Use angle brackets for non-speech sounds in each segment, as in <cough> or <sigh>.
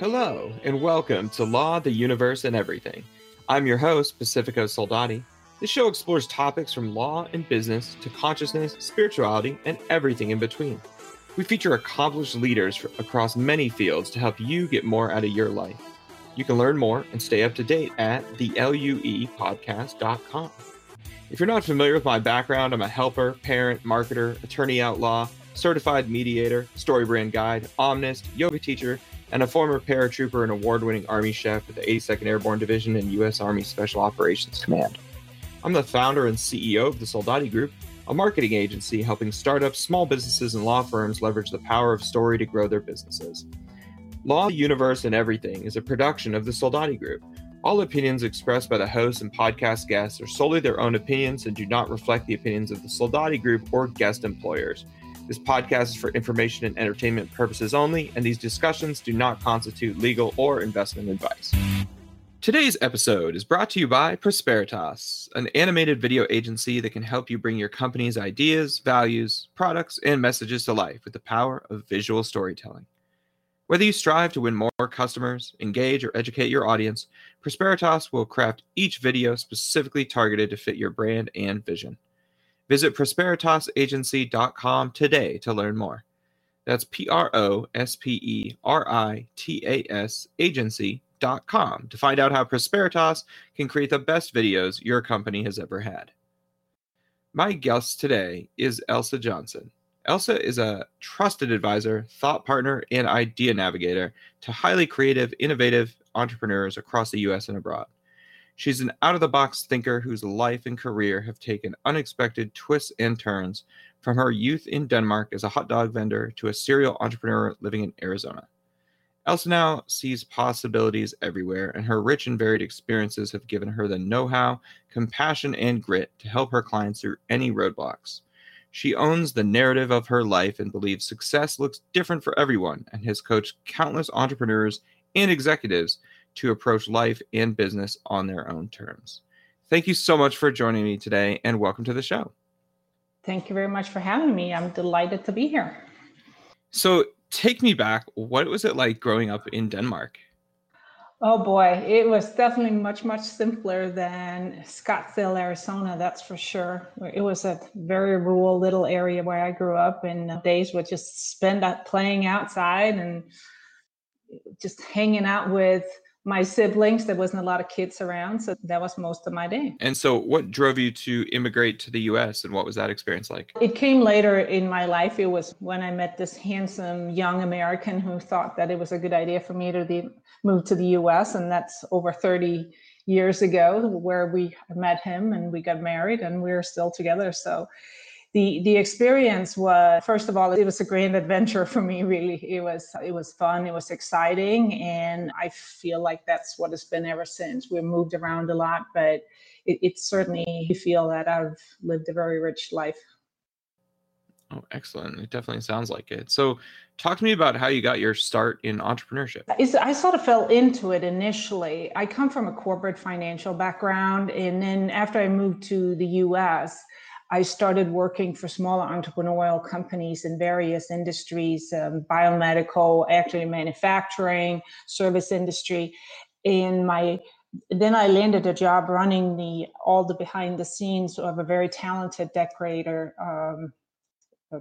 Hello, and welcome to Law, the Universe, and Everything. I'm your host, Pacifico Soldati. This show explores topics from law and business to consciousness, spirituality, and everything in between. We feature accomplished leaders across many fields to help you get more out of your life. You can learn more and stay up to date at theluepodcast.com. If you're not familiar with my background, I'm a helper, parent, marketer, attorney outlaw, certified mediator, StoryBrand guide, omnist, yoga teacher, and a former paratrooper and award winning Army chef with the 82nd Airborne Division and U.S. Army Special Operations Command. I'm the founder and CEO of the Soldati Group, a marketing agency helping startups, small businesses, and law firms leverage the power of story to grow their businesses. Law, Universe, and Everything is a production of the Soldati Group. All opinions expressed by the hosts and podcast guests are solely their own opinions and do not reflect the opinions of the Soldati Group or guest employers. This podcast is for information and entertainment purposes only, and these discussions do not constitute legal or investment advice. Today's episode is brought to you by Prosperitas, an animated video agency that can help you bring your company's ideas, values, products, and messages to life with the power of visual storytelling. Whether you strive to win more customers, engage, or educate your audience, Prosperitas will craft each video specifically targeted to fit your brand and vision. Visit prosperitasagency.com today to learn more. That's P R O S P E R I T A S agency.com to find out how Prosperitas can create the best videos your company has ever had. My guest today is Elsa Johnson. Elsa is a trusted advisor, thought partner, and idea navigator to highly creative, innovative entrepreneurs across the US and abroad. She's an out of the box thinker whose life and career have taken unexpected twists and turns from her youth in Denmark as a hot dog vendor to a serial entrepreneur living in Arizona. Elsa now sees possibilities everywhere, and her rich and varied experiences have given her the know how, compassion, and grit to help her clients through any roadblocks. She owns the narrative of her life and believes success looks different for everyone and has coached countless entrepreneurs and executives to approach life and business on their own terms. Thank you so much for joining me today and welcome to the show. Thank you very much for having me. I'm delighted to be here. So, take me back. What was it like growing up in Denmark? Oh boy, it was definitely much, much simpler than Scottsdale, Arizona, that's for sure. It was a very rural little area where I grew up, and days would just spend playing outside and just hanging out with my siblings there wasn't a lot of kids around so that was most of my day. And so what drove you to immigrate to the us and what was that experience like? It came later in my life. It was when i met this handsome young american who thought that it was a good idea for me to the, move to the us and that's over 30 years ago where we met him and we got married and we're still together. So the the experience was first of all it was a grand adventure for me really it was it was fun it was exciting and i feel like that's what it's been ever since we've moved around a lot but it, it certainly feel that i've lived a very rich life Oh, excellent. It definitely sounds like it. So, talk to me about how you got your start in entrepreneurship. I sort of fell into it initially. I come from a corporate financial background. And then after I moved to the US, I started working for smaller entrepreneurial companies in various industries, um, biomedical, actually manufacturing, service industry. In my then I landed a job running the all the behind the scenes of a very talented decorator. Um, uh,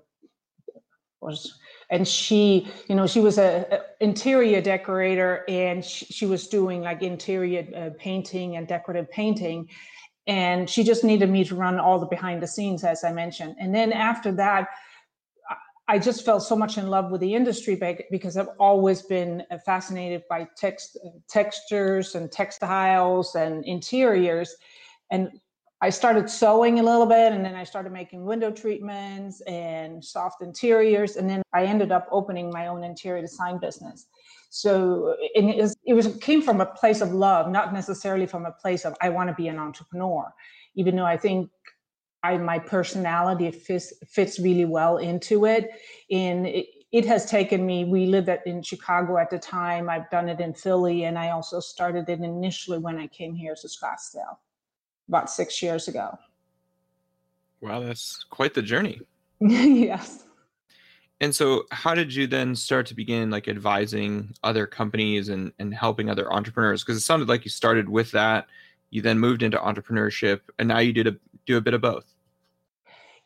was and she you know she was a, a interior decorator and she, she, was doing like interior uh, painting and decorative painting and she just needed me to run all the behind the scenes as i mentioned. And then after that i just fell so much in love with the industry because i've always been uh, fascinated by text uh, textures and textiles and interiors. And i started sewing a little bit and then i started making window treatments and soft interiors and then i ended up opening my own interior design business so it, was, it was came from a place of love, not necessarily from a place of I want to be an entrepreneur, even though I think I my personality fits fits really well into it. And it, it has taken me. We lived at, in Chicago at the time. I've done it in Philly, and I also started it initially when I came here to Scottsdale about six years ago. Wow, that's quite the journey. <laughs> yes. And so how did you then start to begin like advising other companies and, and helping other entrepreneurs? Because it sounded like you started with that, you then moved into entrepreneurship, and now you did a, do a bit of both.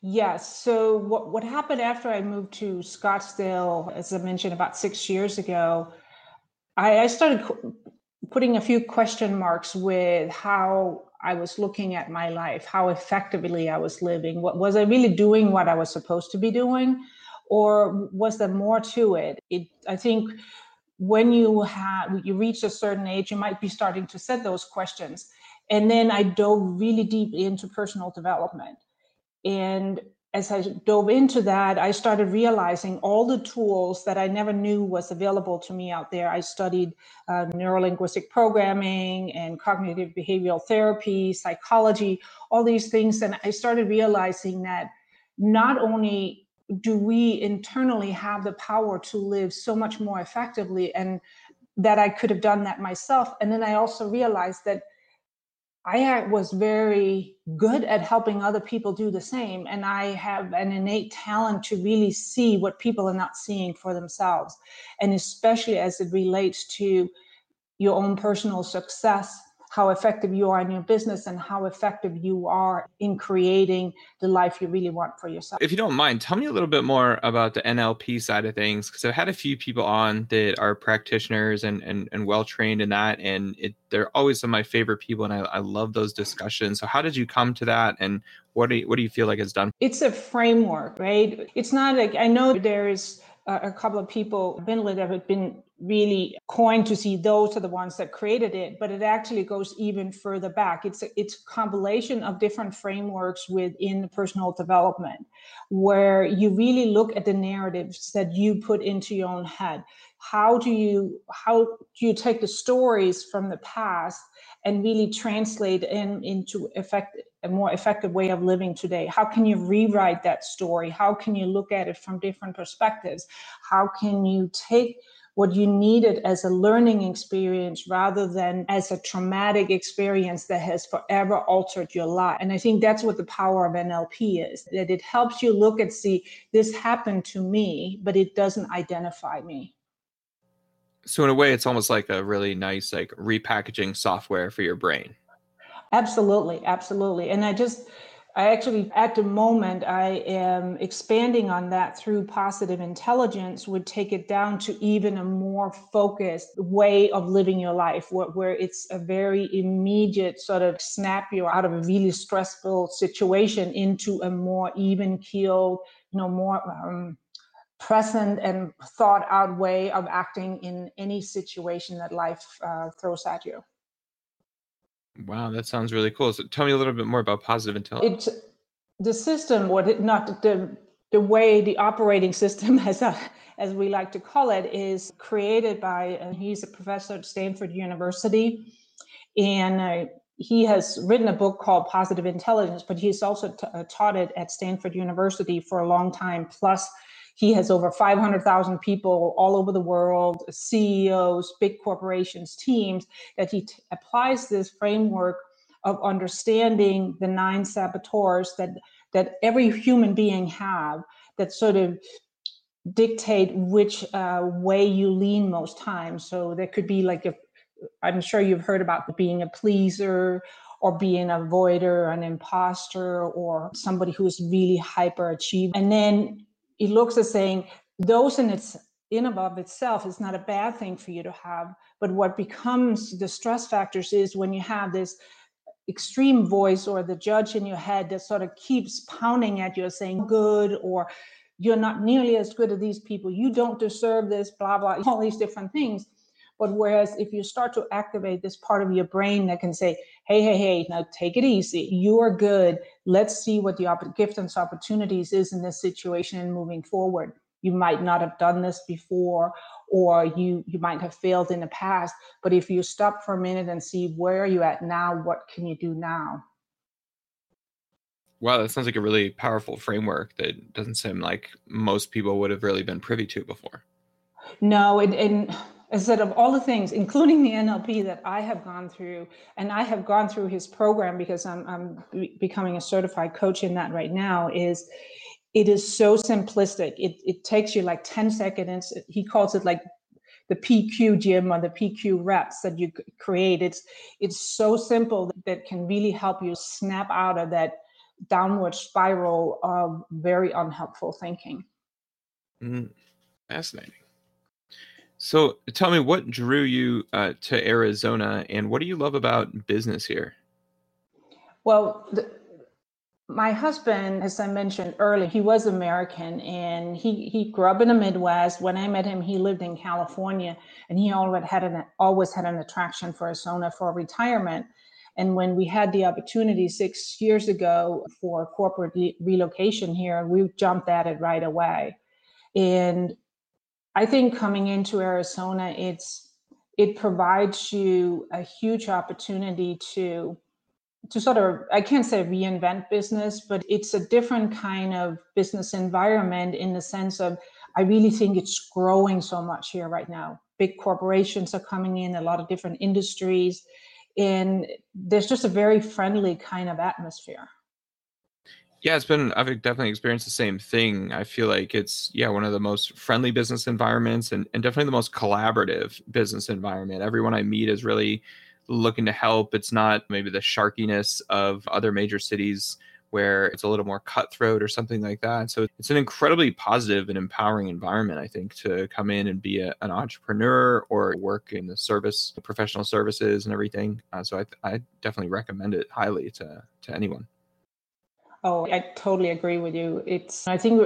Yes. So what what happened after I moved to Scottsdale, as I mentioned about six years ago, I, I started putting a few question marks with how I was looking at my life, how effectively I was living. What was I really doing what I was supposed to be doing? Or was there more to it? It I think when you have you reach a certain age, you might be starting to set those questions. And then I dove really deep into personal development. And as I dove into that, I started realizing all the tools that I never knew was available to me out there. I studied uh, neurolinguistic programming and cognitive behavioral therapy, psychology, all these things. And I started realizing that not only do we internally have the power to live so much more effectively and that i could have done that myself? And then i also realized that i was very good at helping other people do the same and i have an innate talent to really see what people are not seeing for themselves. And especially as it relates to your own personal success how effective you are in your business and how effective you are in creating the life you really want for yourself. If you don't mind, tell me a little bit more about the NLP side of things because I've had a few people on that are practitioners and and, and well trained in that, and it, they're always some of my favorite people, and I, I love those discussions. So, how did you come to that, and what do you, what do you feel like it's done? It's a framework, right? It's not like I know there is a couple of people that have been really coined to see those are the ones that created it but it actually goes even further back. It's a, it's a compilation of different frameworks within personal development where you really look at the narratives that you put into your own head. How do you how do you take the stories from the past and really translate in into effect a more effective way of living today how can you rewrite that story how can you look at it from different perspectives how can you take what you needed as a learning experience rather than as a traumatic experience that has forever altered your life. And I think that's what the power of NLP is that it helps you look and see this happened to me, but it doesn't identify me. So in a way it's almost like a really nice like repackaging software for your brain. Absolutely, absolutely. And I just I actually, at the moment, I am expanding on that through positive intelligence, would take it down to even a more focused way of living your life, where, where it's a very immediate sort of snap you out of a really stressful situation into a more even keeled, you know, more um, present and thought out way of acting in any situation that life uh, throws at you. Wow, that sounds really cool. So tell me a little bit more about positive intelligence. It's the system, what it not the the way the operating <laughs> system, as a, as we like to call it, is created by. Uh, he's a professor at Stanford University, and uh, he has written a book called Positive Intelligence. But he's also t- uh, taught it at Stanford University for a long time. Plus, he has over 500,000 people all over the world, CEOs, big corporations, teams, that he t- applies this framework of understanding the nine saboteurs that, that every human being have that sort of dictate which uh, way you lean most times. So there could be like a, I'm sure you've heard about being a pleaser or being an avoider, an imposter, or somebody who's really hyper achieved. And then it looks at saying those in its in above itself is not a bad thing for you to have but what becomes the stress factors is when you have this extreme voice or the judge in your head that sort of keeps pounding at you saying good or you're not nearly as good as these people. You don't deserve this blah blah all these different things but whereas if you start to activate this part of your brain that can say, hey, hey, hey, now take it easy. You are good. Let's see what the gift and opportunities is in this situation and moving forward. You might not have done this before, or you you might have failed in the past. But if you stop for a minute and see where are you at now, what can you do now? Wow, that sounds like a really powerful framework that doesn't seem like most people would have really been privy to before. No, and, and is that of all the things, including the NLP that I have gone through, and I have gone through his program because I'm, I'm becoming a certified coach in that right now, is it is so simplistic. It, it takes you like 10 seconds. He calls it like the PQ gym or the PQ reps that you create. It's it's so simple that can really help you snap out of that downward spiral of very unhelpful thinking. Mm, fascinating. So tell me what drew you uh, to Arizona and what do you love about business here? Well, the, my husband, as I mentioned earlier, he was American and he, he grew up in the Midwest. When I met him, he lived in California and he always had an, always had an attraction for Arizona for retirement. And when we had the opportunity six years ago for corporate re- relocation here, we jumped at it right away. And I think coming into Arizona, it's it provides you a huge opportunity to to sort of i can't say reinvent business but it's a different kind of business environment in the sense of i really think it's growing so much here right now. Big corporations are coming in a lot of different industries and there's just a very friendly kind of atmosphere yeah it's been i've definitely experienced the same thing i feel like it's yeah one of the most friendly business environments and, and definitely the most collaborative business environment everyone i meet is really looking to help. It's not maybe the sharkiness of other major cities where it's a little more cutthroat or something like that. So it's an incredibly positive and empowering environment, I think, to come in and be a, an entrepreneur or work in the service, professional services and everything. Uh, so I, I definitely recommend it highly to, to anyone. Oh, I totally agree with you. It's, I think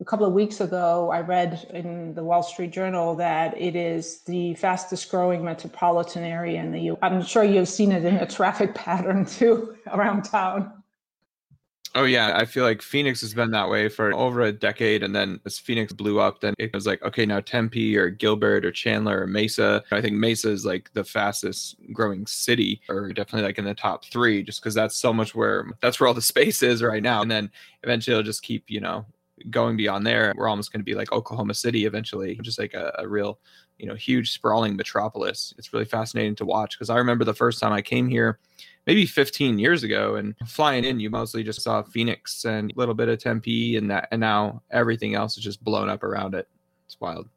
a couple of weeks ago, I read in the Wall Street Journal that it is the fastest growing metropolitan area in the U. I'm sure you've seen it in a traffic <laughs> pattern too around town. Oh yeah, I feel like Phoenix has been that way for over a decade, and then as Phoenix blew up, then it was like, okay, now Tempe or Gilbert or Chandler or Mesa. I think Mesa is like the fastest growing city, or definitely like in the top three, just because that's so much where that's where all the space is right now. And then eventually it'll just keep, you know, going beyond there, we're almost going to be like Oklahoma City eventually, just like a, a real, you know, huge sprawling metropolis. It's really fascinating to watch because I remember the first time I came here, maybe 15 years ago, and flying in, you mostly just saw Phoenix and a little bit of Tempe, and that, and now everything else is just blown up around it. It's wild.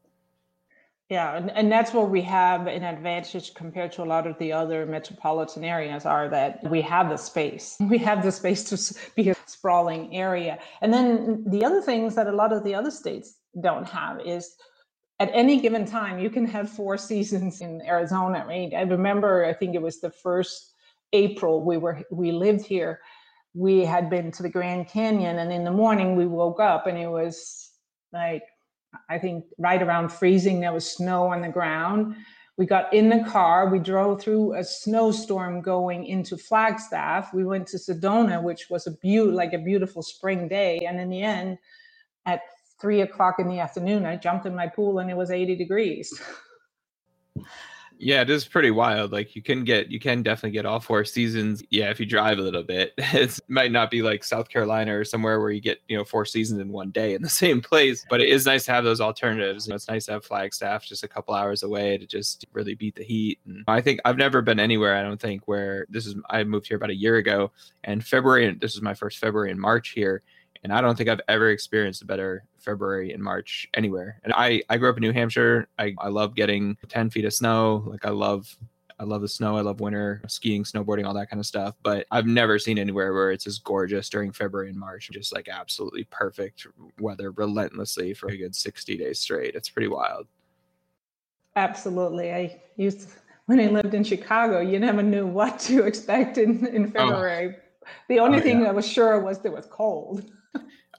Yeah, and, and that's where we have an advantage compared to a lot of the other metropolitan areas are that we have the space. <laughs> We have the space to be a sprawling area. And then the other things that a lot of the other states don't have is at any given time, you can have four <laughs> seasons in Arizona. I remember, I think it was the first April we were we lived here. We had been to the Grand Canyon, and in the morning we woke up and it was like I think right around freezing, there was snow on the ground. We got in the car, we drove through a snowstorm going into Flagstaff. We went to Sedona, which was a beaut like a beautiful spring day. And in the end, at three o'clock in the afternoon, I jumped in my pool and it was 80 degrees. <laughs> Yeah, it is pretty wild. Like you can get, you can definitely get all four seasons. Yeah, if you drive a little bit, <laughs> it might not be like South Carolina or somewhere where you get, you know, four seasons in one day in the <laughs> same place. But it is nice to have those alternatives. You know, it's nice to have Flagstaff just a couple hours away to just really beat the heat. And I think I've never been anywhere. I don't think where this is. I moved here about a year ago, and February. This is my first February and March here and I don't think I've ever experienced a better February and March anywhere. And I I grew up in New Hampshire. I I love getting 10 feet of snow. Like I love I love the snow. I love winter skiing, snowboarding, all that kind of stuff. But I've never seen anywhere where it's as gorgeous during February and March. Just like absolutely perfect weather relentlessly for a good 60 days straight. It's pretty wild. Absolutely. I used to, when I lived in Chicago, you never knew what to <laughs> expect in, in oh. February. Oh. The only oh, thing yeah. I was sure was that it was cold.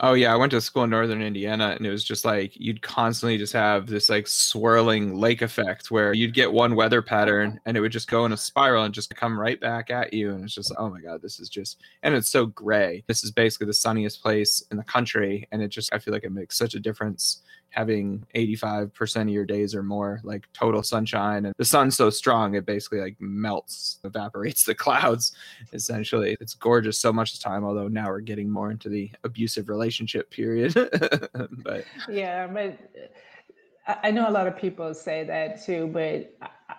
Oh yeah, I went to school in northern Indiana and it was just like you'd constantly just have this like swirling lake effect where you'd get one weather pattern and it would just go in a spiral and just come right back at you and it's just oh my god, this is just and it's so gray. This is basically the sunniest place in the country and it just I feel like it makes such a difference having 85% of your days or more like total sunshine and the sun's so strong it basically like melts evaporates the <laughs> clouds essentially. It's gorgeous so much of the time although now we're getting more into the abusive relationship period. <laughs> But yeah but i know a lot of people say that too but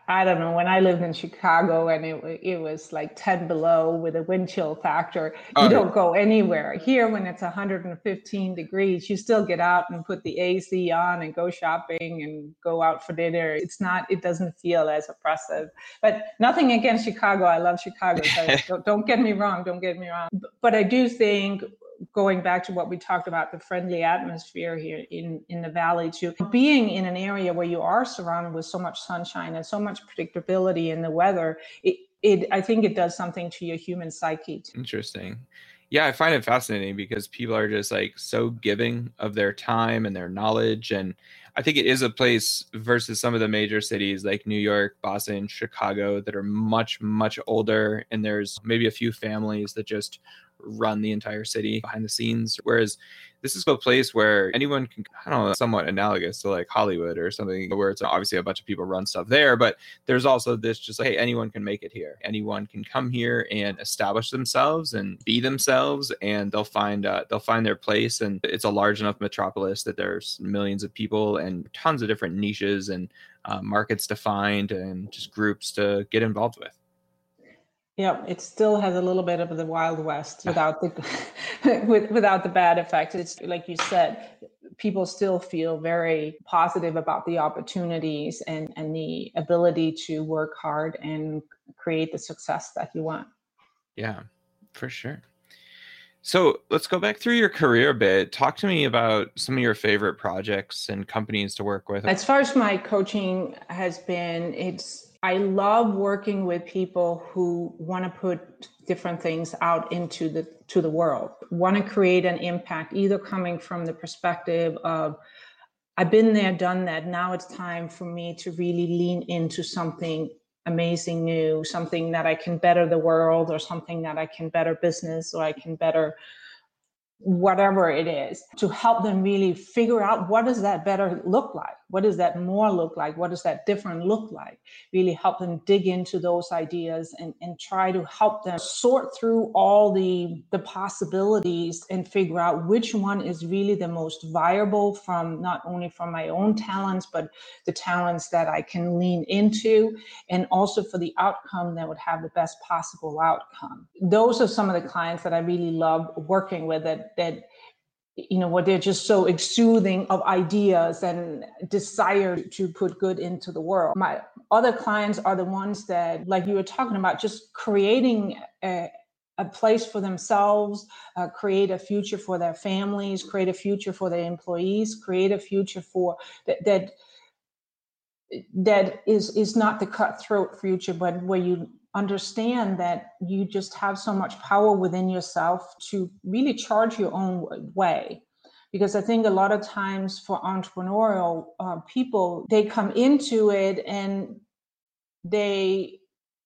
I don't know, when I lived in Chicago and it, it was like 10 below with a wind chill factor, you oh, don't go anywhere. Here, when it's 115 degrees, you still get out and put the AC on and go shopping and go out for dinner. It's not, it doesn't feel as oppressive. But nothing against Chicago. I love Chicago. So <laughs> don't, don't get me wrong. Don't get me wrong. But I do think going back to what we talked about the friendly atmosphere here in in the valley to being in an area where you are surrounded with so much sunshine and so much predictability in the weather it, it i think it does something to your human psyche interesting. Yeah i find it fascinating because people are just like so giving of their time and their knowledge and i think it is a place versus some of the major cities like new york boston chicago that are much much older and there's maybe a few families that just run the entire city behind the scenes. Whereas this is a place where anyone can, I don't know, somewhat analogous to like Hollywood or something where it's obviously a bunch of people run stuff there, but there's also this just like, hey, anyone can make it here. Anyone can come here and establish themselves and be themselves, and they'll find uh, they'll find their place. And it's a large enough metropolis that there's millions of people and tons of different niches and uh, markets to find and just groups to get involved with. Yeah, it still has a little bit of the Wild West without the <laughs> with, without the bad effect. It's like you said, people still feel very positive about the opportunities and, and the ability to work hard and create the success that you want. Yeah, for sure. So let's go back through your career a bit. Talk to me about some of your favorite projects and companies to work with. As far as my coaching has been, it's I love working with people who want to put different things out into the to the world, want to create an impact, either coming from the perspective of I've been there, done that. Now it's time for me to really lean into something amazing new, something that I can better the world, or something that I can better business, or I can better whatever it is to help them really figure out what does that better look like what does that more look like? What does that different look like? Really help them dig into those ideas and, and try to help them sort through all the the possibilities and figure out which one is really the most viable from not only from my own talents but the talents that i can lean into and also for the outcome that would have the best possible outcome. Those are some of the clients that i really love working with that that you know what they're just so exuding of ideas and desire to put good into the world. My other clients are the ones that like you were talking about just creating a, a place for themselves uh, create a future for their families create a future for their employees create a future for that that that is is not the cutthroat future but where you understand that you just have so much power within yourself to really charge your own way because i think a lot of times for entrepreneurial uh, people they come into it and they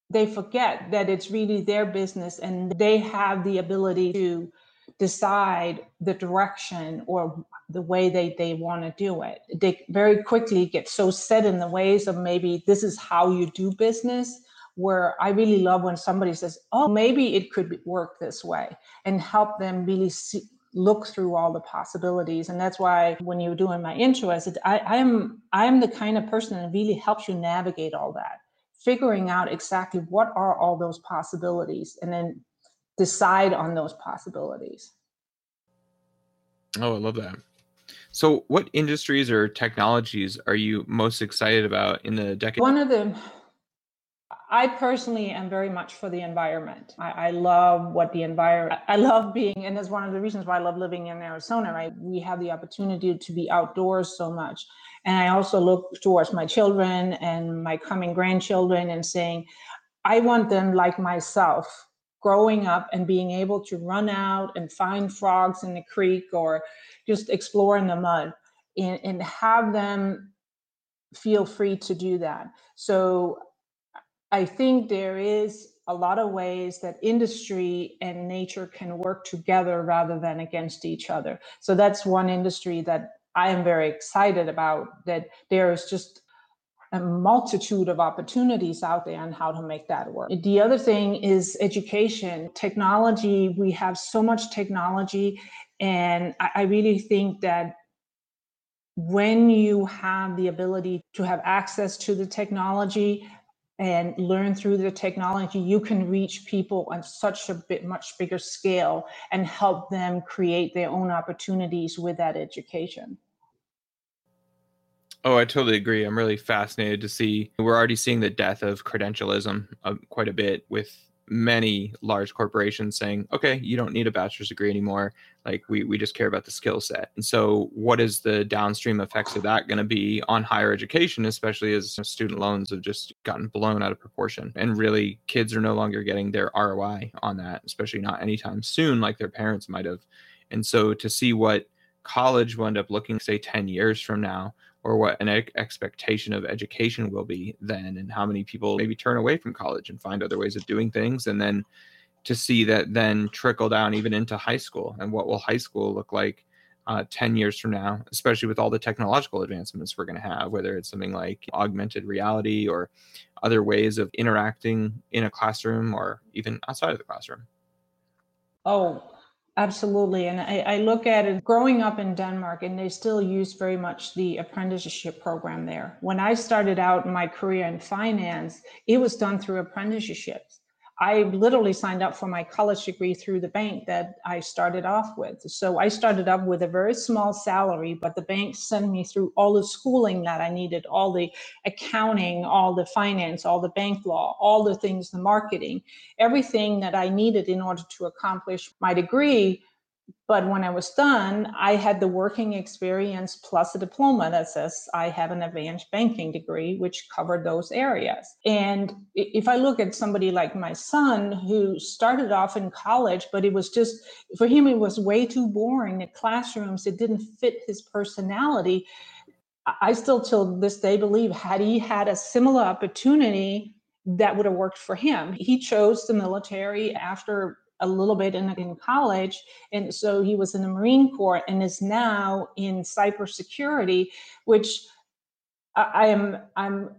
they forget that it's really their business and they have the ability to decide the direction or the way they, they want to do it. They very quickly get so set in the ways of maybe this is how you do business where I really love when somebody says, "Oh, maybe it could work this way," and help them really see, look through all the possibilities. And that's why when you're doing my intro, I said, I, I'm I'm the kind of person that really helps you navigate all that, figuring out exactly what are all those possibilities, and then decide on those possibilities. Oh, I love that. So, what industries or technologies are you most excited about in the decade? One of the I personally am very much for the environment. I, I, love what the environment, I love being, and that's one of the reasons why I love living in Arizona, right? We have the opportunity to be outdoors so much. And I also look towards my children and my coming grandchildren and saying, I want them like myself, growing up and being able to run out and find frogs in the creek or just explore in the mud and, and have them feel free to do that. So I think there is a lot of ways that industry and nature can work together rather than against each other. So that's one industry that I am very excited about, that there is just a multitude of opportunities out there on how to make that work. The other thing is education, technology. We have so much technology, and I, really think that when you have the ability to have access to the technology, and learn through the technology, you can reach people on such a bit much bigger scale and help them create their own opportunities with that education. Oh, I totally agree. I'm really fascinated to see. We're already seeing the death of credentialism uh, quite a bit with many large corporations saying, okay, you don't need a bachelor's degree anymore. Like we, we just care about the skill set. And so what is the downstream effects of that going to be on higher education, especially as student loans have just gotten blown out of proportion and really kids are no longer getting their ROI on that, especially not anytime soon, like their parents might have. And so to see what college will end up looking, say 10 years from now, or what an expectation of education will be then and how many people maybe turn away from college and find other ways of doing things and then to see that then trickle down even into high school and what will high school look like uh, 10 years from now especially with all the technological advancements we're going to have whether it's something like augmented reality or other ways of interacting in a classroom or even outside of the classroom. Oh Absolutely. And I, I, look at it growing up in Denmark, and they still use very much the apprenticeship program there. When I started out my career in finance, it was done through apprenticeships. I literally signed up for my college degree through the bank that I started off with. So I started up with a very small salary, but the bank sent me through all the schooling that I needed, all the accounting, all the finance, all the bank law, all the things, the marketing, everything that I needed in order to accomplish my degree but when I was done, I had the working experience plus a diploma that says I have an advanced banking degree, which covered those areas. And if I look at somebody like my son, who started off in college, but it was just, for him, it was way too boring. The classrooms, it didn't fit his personality. I still, till this day, believe had he had a similar opportunity, that would have worked for him. He chose the military after a little bit in, in college. And so he was in the Marine Corps and is now in cybersecurity, which I, I am I'm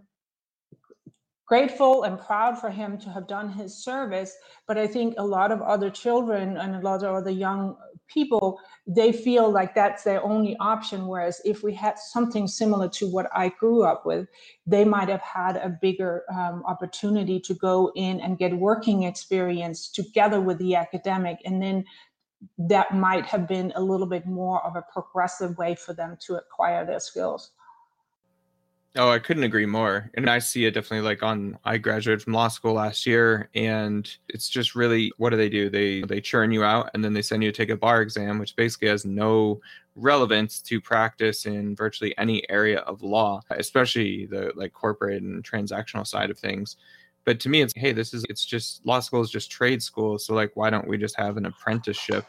grateful and proud for him to have done his service. But I think a lot of other children and a lot of other young people, they feel like that's their only option. Whereas if we had something similar to what I grew up with, they might have had a bigger um, opportunity to go in and get working experience together with the academic. And then that might have been a little bit more of a progressive way for them to acquire their skills. Oh, I couldn't agree more. And I see it definitely like on I graduated from law school last year and it's just really what do they do? They they churn you out and then they send you to take a bar exam which basically has no relevance to practice in virtually any area of law, especially the like corporate and transactional side of things. But to me it's hey, this is it's just law school is just trade school, so like why don't we just have an apprenticeship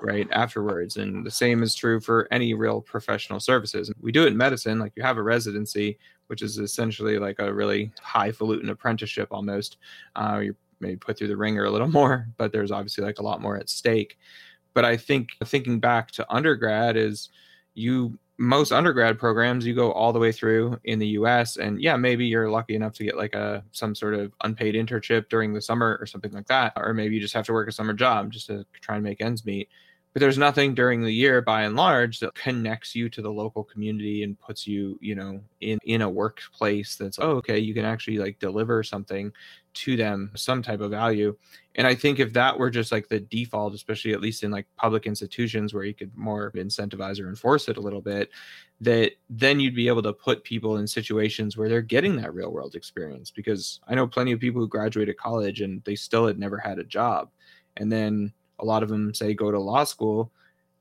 right afterwards and the same is true for any real professional services. We do it in medicine like you have a residency which is essentially like a really highfalutin apprenticeship almost. Uh, you're maybe put through the ringer a little <laughs> more but there's obviously like a lot more at stake. But i think thinking back to undergrad is you most undergrad programs you go all the way through in the US and yeah maybe you're lucky enough to get like a some sort of unpaid internship during the summer or something like that or maybe you just have to work a summer job just to try and make ends meet but there's nothing during the year by and large that connects you to the local community and puts you you know in in a workplace that's oh okay you can actually like deliver something to them some type of value. And i think if that were just like the default especially at least in like public institutions where you could more incentivize or enforce it a little bit that then you'd be able to put people in situations where they're getting that real world experience. Because i know plenty of people who graduated college and they still had never had a job. And then a lot of them say go to law school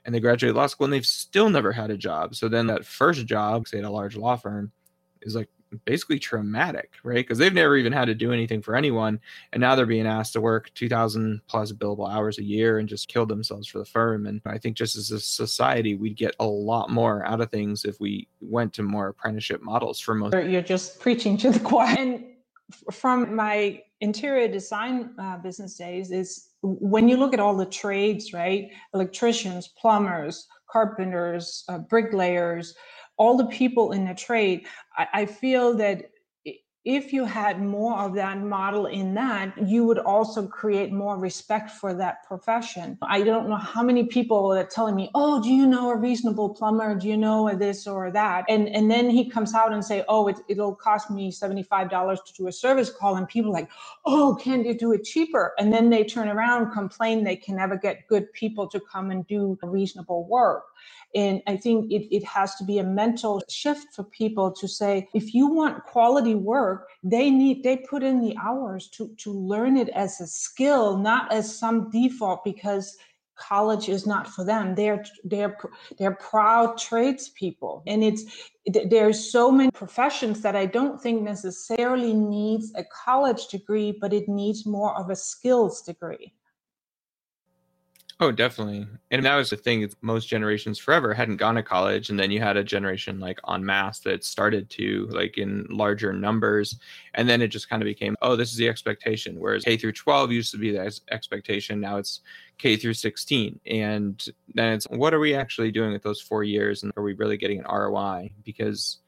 and they graduate law school and they've still never had a job so then that first job say at a large law firm is like basically traumatic, right? Because they've never even had to do anything for anyone. And now they're being asked to work 2,000 plus billable hours a year and just kill themselves for the firm. And I think just as a society, we'd get a lot more out of things if we went to more apprenticeship models for most. You're just preaching to the <laughs> choir. And from my interior design uh, business days, is when you look at all the trades, right? Electricians, plumbers, carpenters, uh, bricklayers, all the people in the trade, I, I feel that if you had more of that model in that, you would also create more respect for that profession. I don't know how many people are telling me, "Oh, do you know a reasonable plumber? Do you know this or that?" And and then he comes out and say, "Oh, it, it'll cost me seventy five dollars to do a service call," and people like, "Oh, can you do it cheaper?" And then they turn around, complain they can never get good people to come and do reasonable work. And I think it, it has to be a mental shift for people to say, if you want quality work, they need they put in the hours to to learn it as a skill, not as some default because college is not for them. They're they're they're proud tradespeople. And it's there's so many professions that i don't think necessarily needs a college degree but it needs more of a skills degree Oh, definitely. And that was the thing. Most generations forever hadn't gone to college. And then you had a generation like en masse that started to like in larger numbers. And then it just kind of became, oh, this is the expectation. Whereas K through 12 used to be the expectation. Now it's K through 16. And then it's what are we actually doing with those four years? And are we really getting an ROI? Because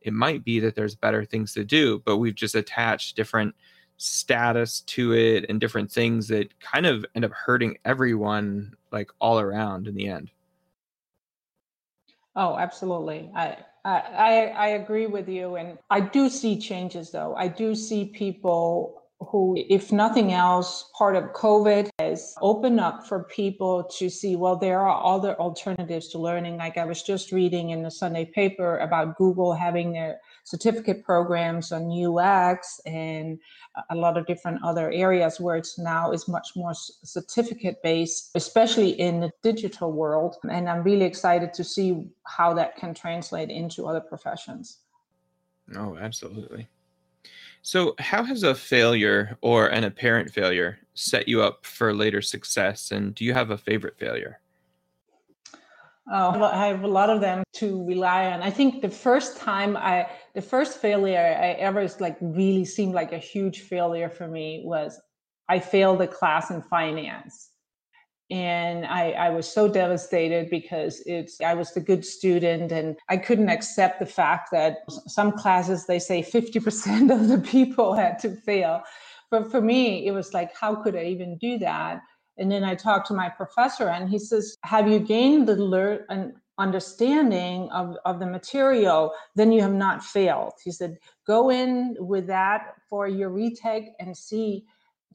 it might be that there's better things to do, but we've just attached different status to it and different things that kind of end up hurting everyone like all around in the end. Oh, absolutely. I, I I agree with you, and I do see changes though. I do see people who, if nothing else, part of COVID has opened up for people to see, well, there are other alternatives to learning. Like I was just reading in the Sunday paper about Google having their certificate programs on UX and a lot of different other areas where it's now is much more certificate based, especially in the digital world. And I'm really excited to see how that can translate into other professions. Oh, absolutely. So, how has a failure or an apparent failure set you up for later success? And do you have a favorite failure? Oh, I have a lot of them to rely on. I think the first time I, the first failure I ever like really seemed like a huge failure for me was I failed a class in finance. And I, I was so devastated because it's I was the good student and I couldn't accept the fact that some classes they say 50% <laughs> of the people had to fail. But for me, it was like, how could I even do that? And then I talked to my professor, and he says, Have you gained the learn an understanding of, of the material? Then you have not failed. He said, Go in with that for your retake and see,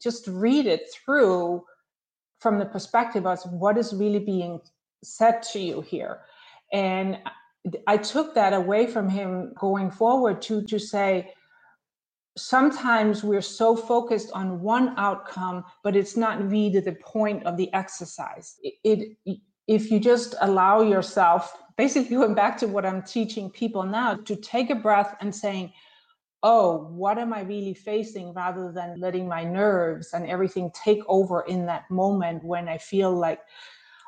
just read it through from the perspective of what is really being said to you here. And I took that away from him going forward to to say, sometimes we're so focused on one outcome, but it's not really the point of the exercise. It, it, if you just allow yourself, basically <laughs> going back to what I'm teaching people now, to take a breath and saying, oh, what am I really facing rather than letting my nerves and everything take over in that moment when I feel like,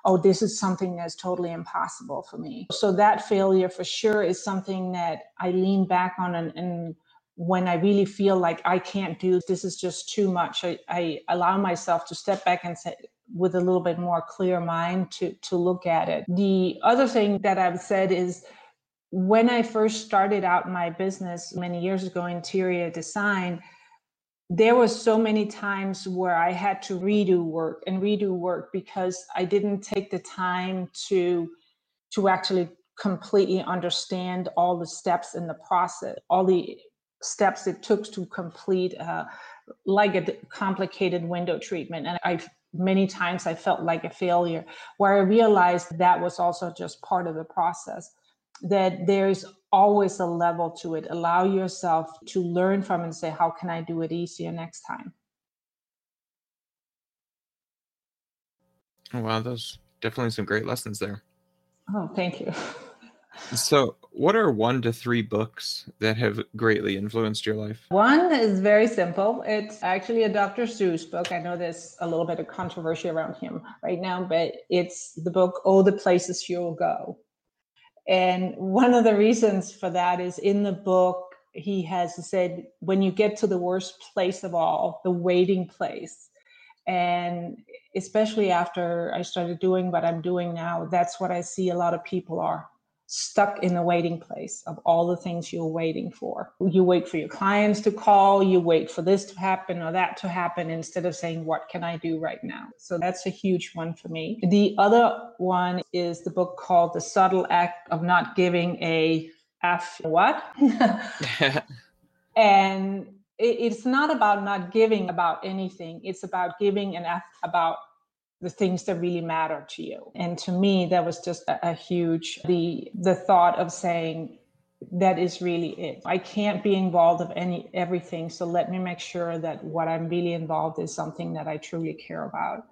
oh, this is something that's totally impossible for me. So that failure for sure is something that I lean back on and, and when I really feel like I can't do this is just too much, I, I allow myself to step back and say, with a little bit more clear mind to to look at it. The other thing that I've said is when I first started out my business many years ago, interior design, there was so many times where I had to redo work and redo work because I didn't take the time to to actually completely understand all the steps in the process, all the steps it took to complete uh, like a complicated window treatment. And i many times i felt like a failure where i realized that was also just part of the process that there's always a level to it. Allow yourself to learn from and say how can i do it easier next time? Wow those definitely some great lessons there. Oh thank you <laughs> So, what are one to three books that have greatly influenced your life? One is very simple. It's actually a Dr. Seuss book. I know there's a little bit of controversy around him right now, but it's the book, All the Places You'll Go. And one of the reasons for that is in the book, he has said, when you get to the worst place of all, the waiting place. And especially after I started doing what I'm doing now, that's what I see a lot of people are stuck in the waiting place of all the things you're waiting for. You wait for your clients to call, you wait for this to happen or that to happen instead of saying, What can I do right now? So that's a huge one for me. The other one is the book called The Subtle Art of Not Giving a F what? <laughs> <laughs> and it's not about not giving about anything, it's about giving an F about the things that really matter to you. And to me, that was just a, a huge the the thought of saying that is really it. I can't be involved of any everything. So let me make sure that what I'm really involved is something that I truly care about.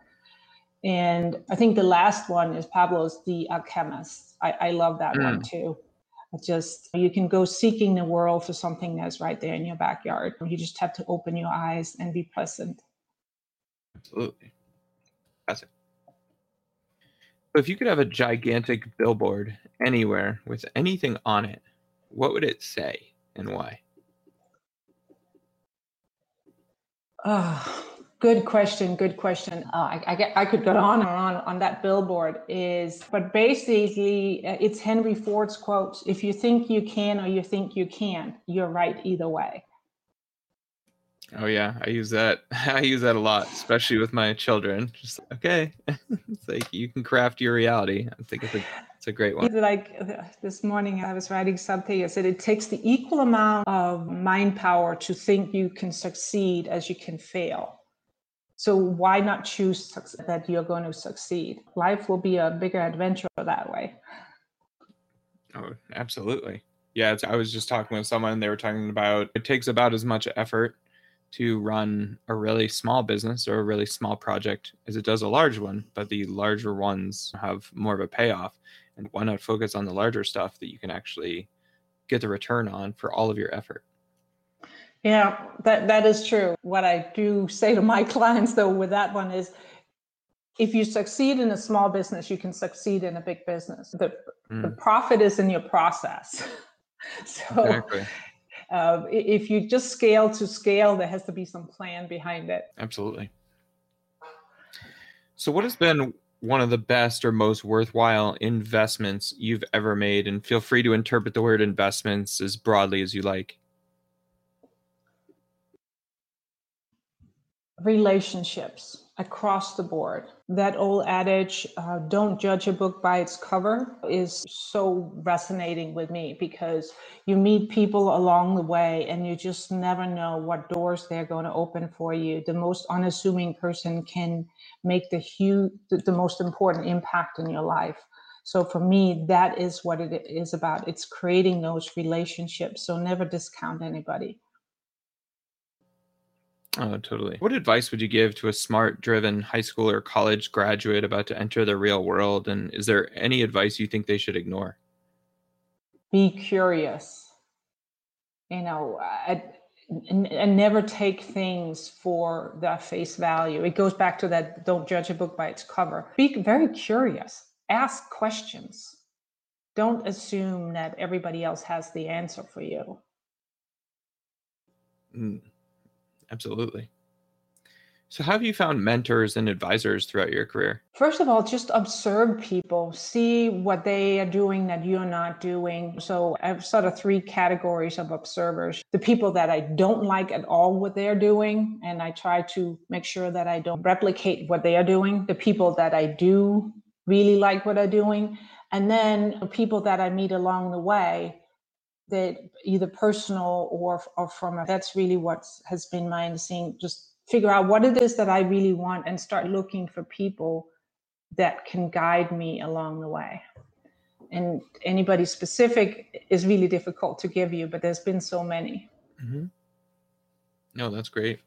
And I think the last one is Pablo's The Alchemist. I, I love that mm. one too. Just you can go seeking the world for something that's right there in your backyard. You just have to open your eyes and be present. Absolutely. So if you could have a gigantic billboard anywhere with anything on it, what would it say and why? Oh, good question. Good question. Uh, I, I, get, I could go on and on on that billboard is, but basically uh, it's Henry Ford's quote: "If you think you can or you think you can, you're right either way." Oh yeah, I use that. <laughs> I use that a lot, especially with my children. Just okay, <laughs> it's like you can craft your reality. I think it's a it's a great one. Like uh, this morning, I was writing something. I said it takes the equal amount of mind power to think you can succeed as you can fail. So why not choose that you're going to succeed? Life will be a bigger adventure that way. Oh, absolutely. Yeah, I was just talking with someone. They were talking about it takes about as much effort to run a really small business or a really small project as it does a large one, but the larger ones have more of a payoff. And why not focus on the larger stuff that you can actually get the return on for all of your effort? Yeah, that, that is true. What I do say to my <laughs> clients, though, with that one is if you succeed in a small business, you can succeed in a big business. The, mm. the profit is in your process. <laughs> so exactly uh, if you just scale to scale, there has to be some plan behind it. Absolutely. So, what has been one of the best or most worthwhile investments you've ever made? And feel free to interpret the word investments as broadly as you like. Relationships across the board. That old adage, uh, don't judge a book by its cover, is so resonating with me because you meet people along the way and you just never know what doors they're going to open for you. The most unassuming person can make the huge, the, the most important impact in your life. So for me, that is what it is about. It's creating those relationships. So never discount anybody. Oh, totally. What advice would you give to a smart, driven high school or college graduate about to enter the real world? And is there any advice you think they should ignore? Be curious. You know, and, and never take things for their face value. It goes back to that don't judge a book by its cover. Be very curious. Ask questions. Don't assume that everybody else has the answer for you. Mm. Absolutely. So, how have you found mentors and advisors throughout your career? First of all, just observe people, see what they are doing that you're not doing. So, I have sort of three categories of observers the people that I don't like at all what they're doing, and I try to make sure that I don't replicate what they are doing, the people that I do really like what they're doing, and then people that I meet along the way that either personal or or from a, that's really what has been my understanding. Just figure out what it is that i really want and start looking for people that can guide me along the way. And anybody specific is really difficult to give you but there's been so many. Mm-hmm. no that's great.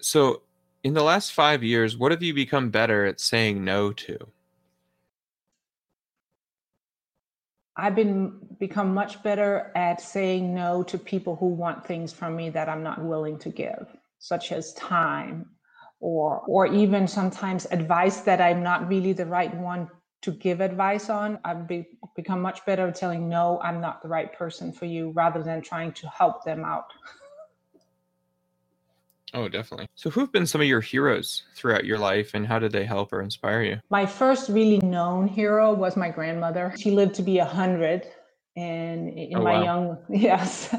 So in the last five years what have you become better at saying no to I've been become much better at saying no to people who want things from me that I'm not willing to give, such as time or or even sometimes advice that I'm not really the right one to give advice on. I've be, become much better at telling no, I'm not the right person for you rather than trying to help them out. <laughs> Oh, definitely. So, who've been some of your heroes throughout your life and how did they help or inspire you? My first really known hero was my grandmother. She lived to be 100 and in oh, my wow. young, <laughs> yes.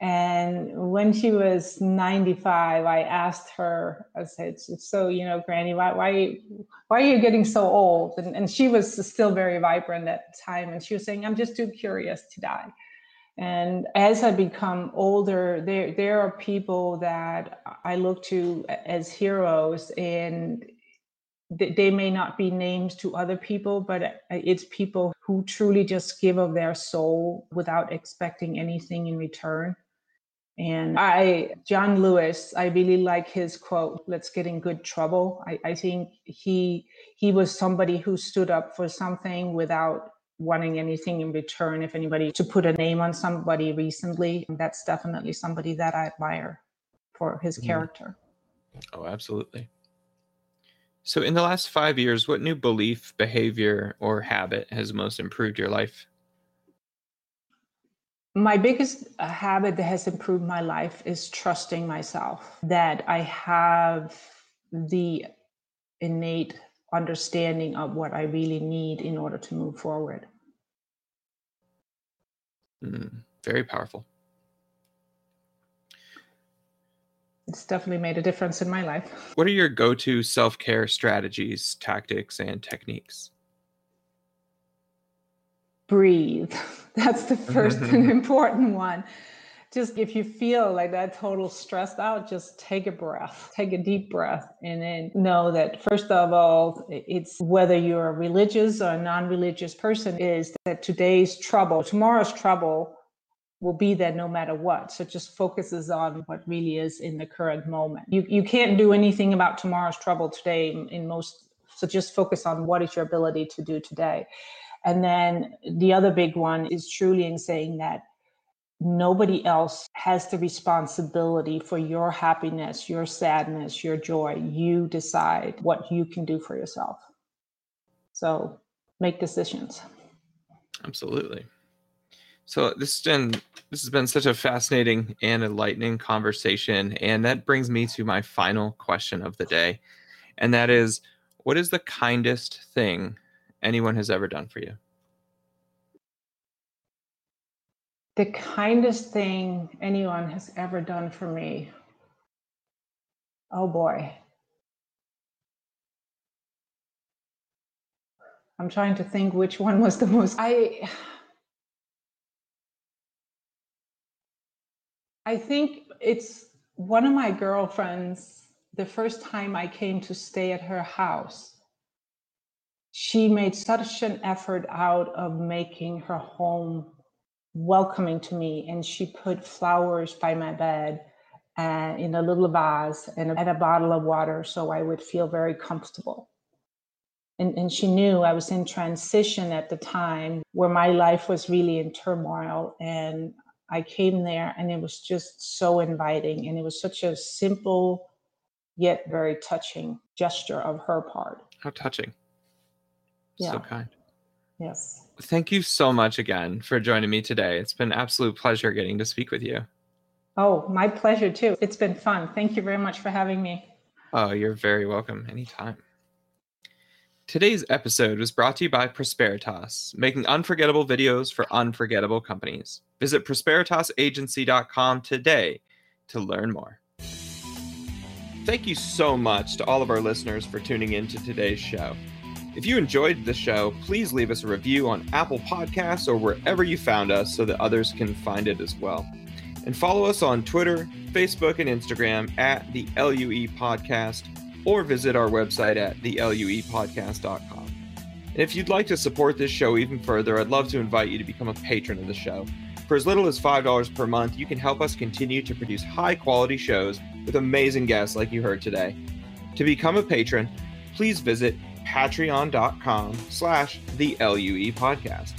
And when she was 95, I asked her, I said, so, you know, Granny, why, why, why are you getting so old? And, and she was still very vibrant at the time. And she was saying, I'm just too curious to die. And as I become older, there there are people that I look to as heroes, and they may not be names to other people, but uh, it's people who truly just give of their soul without expecting anything in return. And I, John Lewis, I really like his quote, let's get in good trouble. I, I think he he was somebody who stood up for something without wanting anything in return. If anybody to put a name on somebody recently, that's definitely somebody that I admire for his mm-hmm. character. Oh, absolutely. So, in the last five years, what new belief, behavior, or habit has most improved your life? My biggest uh, habit that has improved my life is trusting myself, that I have the innate understanding of what I really need in order to move forward. Mm, very powerful. It's definitely made a difference in my life. What are your go to self care strategies, tactics, and techniques? Breathe. <laughs> That's the first and <laughs> important one just if you feel like that total stressed out, just take a breath, take a deep breath, and then know that first of all, it's whether you're a religious or a non religious person, is that today's trouble, tomorrow's trouble will be there no matter what. So just focuses on what really is in the current moment. You you can't do anything about tomorrow's trouble today in most so just focus on what is your ability to do today. And then the other big one is truly in saying that nobody else has the responsibility for your happiness, your sadness, your joy. You decide what you can do for yourself. So make decisions. Absolutely. So this has been this has been such a fascinating and enlightening conversation, and that brings me to my final question of the day, and that is, what is the kindest thing anyone has ever done for you? The kindest thing anyone has ever done for me. Oh boy. I'm trying to think which one was the most. I I think it's one of my girlfriends, the first time I came to stay at her house. She made such an effort out of making her home welcoming to me and she put flowers by my bed and in a little vase and, and a bottle of water so I would feel very comfortable. And, and she knew I was in transition at the time where my life was really in turmoil. And I came there and it was just so inviting. And it was such a simple yet very touching gesture of her part. How touching. Yeah. So kind. Yes. Thank you so much again for joining me today. It's been an absolute pleasure getting to speak with you. Oh, my pleasure too. It's been fun. Thank you very much for having me. Oh, you're very welcome anytime. Today's episode was brought to you by Prosperitas, making unforgettable videos for unforgettable companies. Visit prosperitasagency.com today to learn more. Thank you so much to all of our listeners for tuning in to today's show. If you enjoyed the show, please leave us a review on Apple Podcasts or wherever you found us so that others can find it as well. And follow us on Twitter, Facebook, and Instagram at the LUE Podcast or visit our website at theluepodcast.com. And if you'd like to support this show even further, I'd love to invite you to become a patron of the show. For as little as $5 per month, you can help us continue to produce high quality shows with amazing guests like you heard today. To become a patron, please visit patreon.com slash the LUE podcast.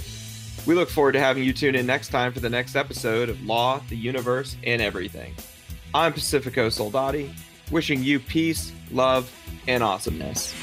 We look forward to having you tune in next time for the next episode of Law, the Universe, and Everything. I'm Pacifico Soldati, wishing you peace, love, and awesomeness.